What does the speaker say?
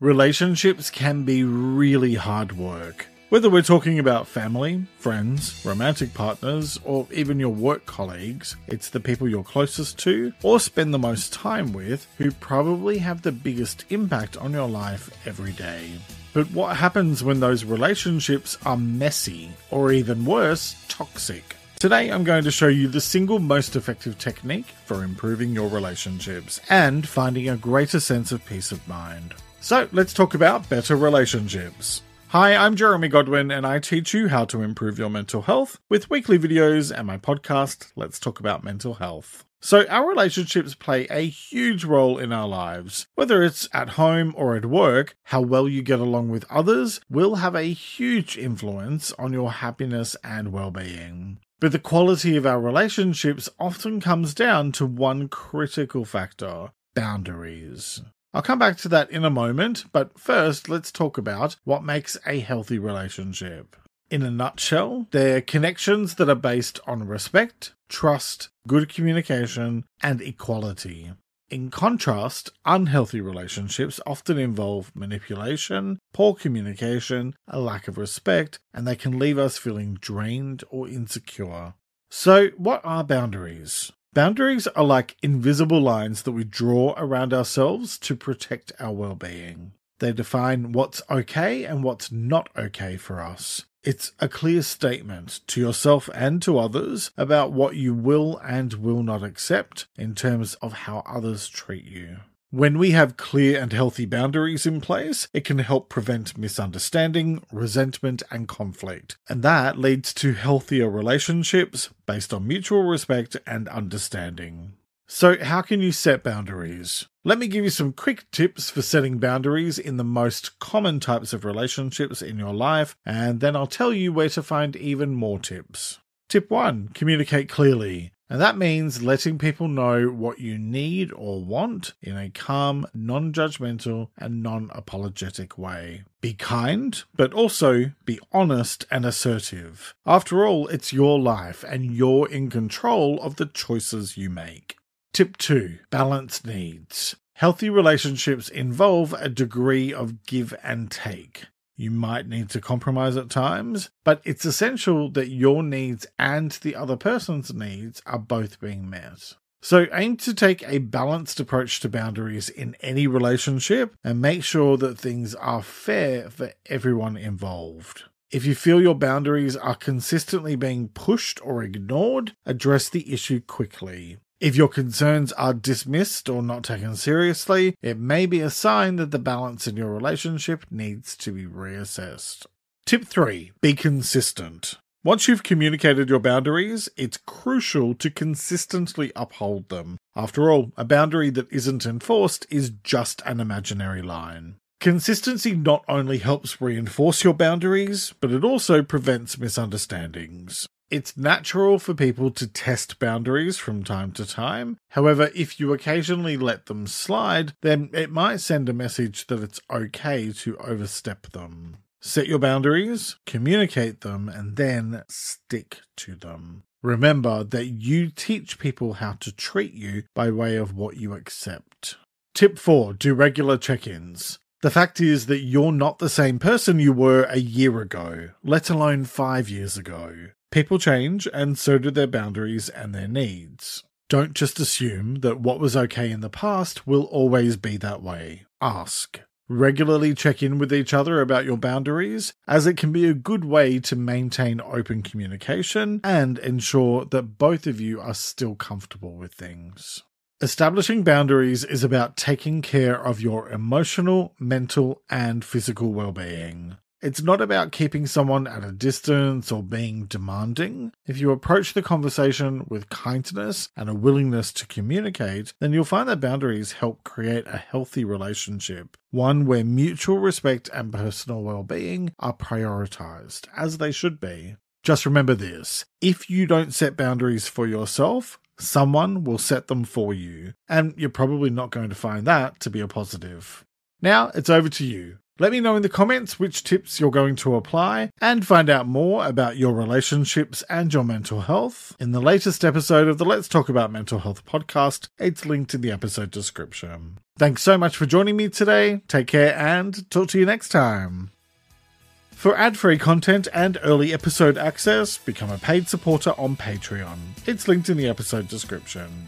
Relationships can be really hard work. Whether we're talking about family, friends, romantic partners, or even your work colleagues, it's the people you're closest to or spend the most time with who probably have the biggest impact on your life every day. But what happens when those relationships are messy, or even worse, toxic? Today, I'm going to show you the single most effective technique for improving your relationships and finding a greater sense of peace of mind. So, let's talk about better relationships. Hi, I'm Jeremy Godwin, and I teach you how to improve your mental health with weekly videos and my podcast, Let's Talk About Mental Health. So, our relationships play a huge role in our lives. Whether it's at home or at work, how well you get along with others will have a huge influence on your happiness and well being. But the quality of our relationships often comes down to one critical factor boundaries. I'll come back to that in a moment, but first let's talk about what makes a healthy relationship. In a nutshell, they're connections that are based on respect, trust, good communication, and equality. In contrast, unhealthy relationships often involve manipulation, poor communication, a lack of respect, and they can leave us feeling drained or insecure. So, what are boundaries? Boundaries are like invisible lines that we draw around ourselves to protect our well being. They define what's okay and what's not okay for us. It's a clear statement to yourself and to others about what you will and will not accept in terms of how others treat you. When we have clear and healthy boundaries in place, it can help prevent misunderstanding, resentment, and conflict. And that leads to healthier relationships based on mutual respect and understanding. So, how can you set boundaries? Let me give you some quick tips for setting boundaries in the most common types of relationships in your life, and then I'll tell you where to find even more tips. Tip 1 Communicate clearly. And that means letting people know what you need or want in a calm, non judgmental, and non apologetic way. Be kind, but also be honest and assertive. After all, it's your life and you're in control of the choices you make. Tip 2 Balance needs. Healthy relationships involve a degree of give and take. You might need to compromise at times, but it's essential that your needs and the other person's needs are both being met. So aim to take a balanced approach to boundaries in any relationship and make sure that things are fair for everyone involved. If you feel your boundaries are consistently being pushed or ignored, address the issue quickly. If your concerns are dismissed or not taken seriously, it may be a sign that the balance in your relationship needs to be reassessed. Tip 3 Be consistent. Once you've communicated your boundaries, it's crucial to consistently uphold them. After all, a boundary that isn't enforced is just an imaginary line. Consistency not only helps reinforce your boundaries, but it also prevents misunderstandings. It's natural for people to test boundaries from time to time. However, if you occasionally let them slide, then it might send a message that it's okay to overstep them. Set your boundaries, communicate them, and then stick to them. Remember that you teach people how to treat you by way of what you accept. Tip 4 Do regular check ins. The fact is that you're not the same person you were a year ago, let alone five years ago. People change, and so do their boundaries and their needs. Don't just assume that what was okay in the past will always be that way. Ask. Regularly check in with each other about your boundaries, as it can be a good way to maintain open communication and ensure that both of you are still comfortable with things. Establishing boundaries is about taking care of your emotional, mental, and physical well being. It's not about keeping someone at a distance or being demanding. If you approach the conversation with kindness and a willingness to communicate, then you'll find that boundaries help create a healthy relationship, one where mutual respect and personal well being are prioritized, as they should be. Just remember this if you don't set boundaries for yourself, someone will set them for you, and you're probably not going to find that to be a positive. Now it's over to you. Let me know in the comments which tips you're going to apply and find out more about your relationships and your mental health in the latest episode of the Let's Talk About Mental Health podcast. It's linked in the episode description. Thanks so much for joining me today. Take care and talk to you next time. For ad free content and early episode access, become a paid supporter on Patreon. It's linked in the episode description.